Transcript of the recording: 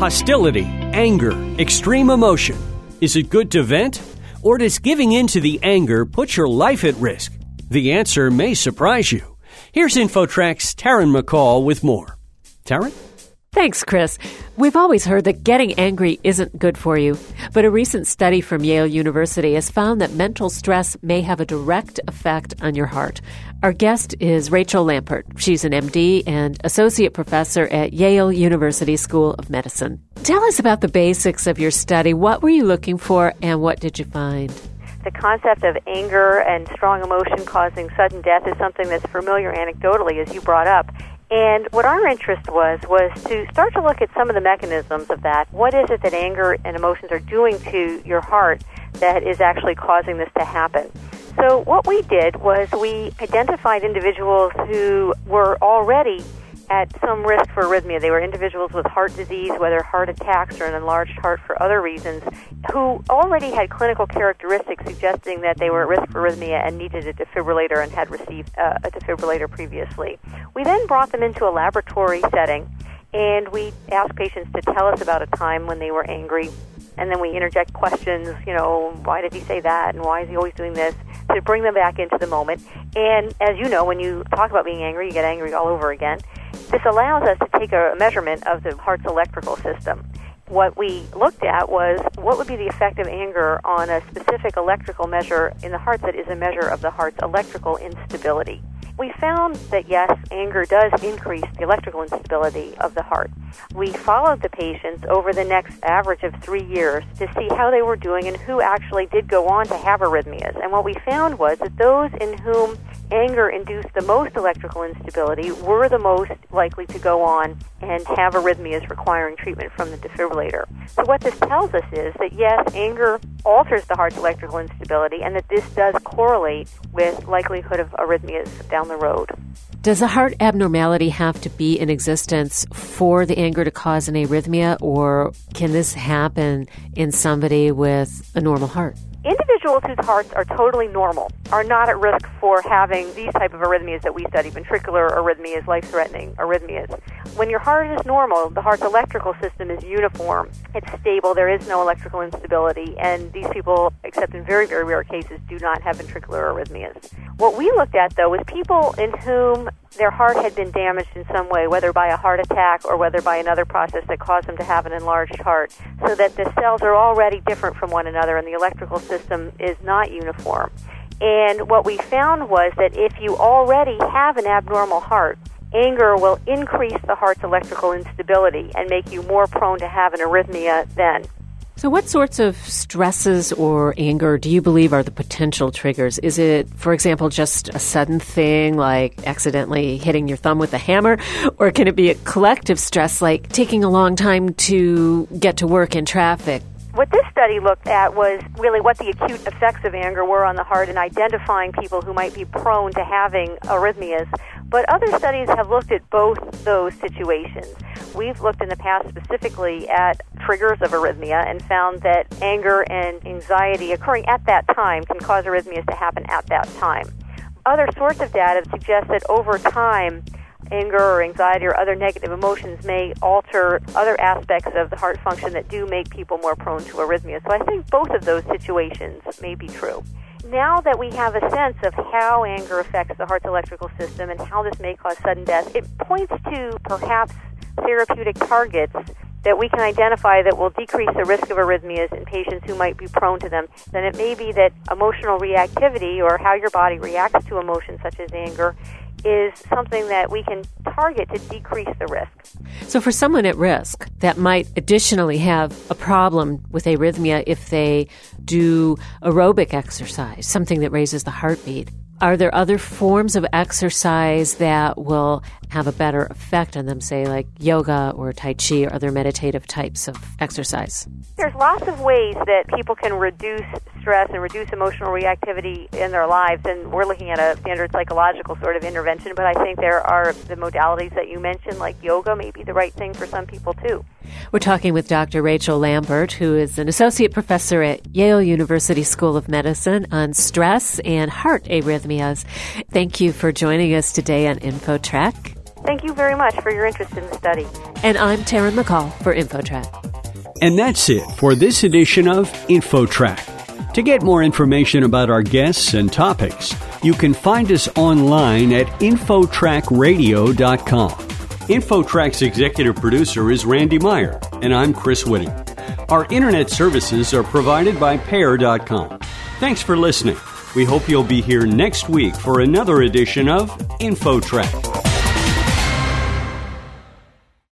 hostility, anger, extreme emotion. Is it good to vent? Or does giving in to the anger put your life at risk? The answer may surprise you. Here's InfoTrack's Taryn McCall with more. Taryn? Thanks, Chris. We've always heard that getting angry isn't good for you, but a recent study from Yale University has found that mental stress may have a direct effect on your heart. Our guest is Rachel Lampert. She's an MD and associate professor at Yale University School of Medicine. Tell us about the basics of your study. What were you looking for and what did you find? The concept of anger and strong emotion causing sudden death is something that's familiar anecdotally, as you brought up. And what our interest was was to start to look at some of the mechanisms of that. What is it that anger and emotions are doing to your heart that is actually causing this to happen? So what we did was we identified individuals who were already at some risk for arrhythmia. They were individuals with heart disease, whether heart attacks or an enlarged heart for other reasons, who already had clinical characteristics suggesting that they were at risk for arrhythmia and needed a defibrillator and had received uh, a defibrillator previously. We then brought them into a laboratory setting and we asked patients to tell us about a time when they were angry and then we interject questions, you know, why did he say that and why is he always doing this to bring them back into the moment. And as you know, when you talk about being angry, you get angry all over again. This allows us to take a measurement of the heart's electrical system. What we looked at was what would be the effect of anger on a specific electrical measure in the heart that is a measure of the heart's electrical instability. We found that yes, anger does increase the electrical instability of the heart. We followed the patients over the next average of three years to see how they were doing and who actually did go on to have arrhythmias. And what we found was that those in whom anger induced the most electrical instability were the most likely to go on and have arrhythmias requiring treatment from the defibrillator. So what this tells us is that yes, anger alters the heart's electrical instability and that this does correlate with likelihood of arrhythmias down the road. Does a heart abnormality have to be in existence for the anger to cause an arrhythmia or can this happen in somebody with a normal heart? Individuals whose hearts are totally normal are not at risk for having these type of arrhythmias that we study, ventricular arrhythmias, life-threatening arrhythmias. When your heart is normal, the heart's electrical system is uniform. It's stable. There is no electrical instability, and these people, except in very, very rare cases, do not have ventricular arrhythmias. What we looked at, though, was people in whom their heart had been damaged in some way, whether by a heart attack or whether by another process that caused them to have an enlarged heart, so that the cells are already different from one another and the electrical system is not uniform. And what we found was that if you already have an abnormal heart, anger will increase the heart's electrical instability and make you more prone to have an arrhythmia then. So, what sorts of stresses or anger do you believe are the potential triggers? Is it, for example, just a sudden thing like accidentally hitting your thumb with a hammer? Or can it be a collective stress like taking a long time to get to work in traffic? What this study looked at was really what the acute effects of anger were on the heart and identifying people who might be prone to having arrhythmias. But other studies have looked at both those situations. We've looked in the past specifically at triggers of arrhythmia and found that anger and anxiety occurring at that time can cause arrhythmias to happen at that time. Other sorts of data suggest that over time, anger or anxiety or other negative emotions may alter other aspects of the heart function that do make people more prone to arrhythmia. So I think both of those situations may be true. Now that we have a sense of how anger affects the heart's electrical system and how this may cause sudden death, it points to perhaps therapeutic targets that we can identify that will decrease the risk of arrhythmias in patients who might be prone to them, then it may be that emotional reactivity or how your body reacts to emotions such as anger is something that we can target to decrease the risk. So, for someone at risk that might additionally have a problem with arrhythmia if they do aerobic exercise, something that raises the heartbeat, are there other forms of exercise that will have a better effect on them, say like yoga or Tai Chi or other meditative types of exercise? There's lots of ways that people can reduce stress and reduce emotional reactivity in their lives, and we're looking at a standard psychological sort of intervention, but I think there are the modalities that you mentioned, like yoga, may be the right thing for some people too. We're talking with Dr. Rachel Lampert, who is an associate professor at Yale University School of Medicine on stress and heart arrhythmias. Thank you for joining us today on InfoTrack. Thank you very much for your interest in the study. And I'm Taryn McCall for InfoTrack. And that's it for this edition of InfoTrack. To get more information about our guests and topics, you can find us online at InfoTrackRadio.com. InfoTrack's executive producer is Randy Meyer, and I'm Chris Whitting. Our internet services are provided by Pair.com. Thanks for listening. We hope you'll be here next week for another edition of InfoTrack.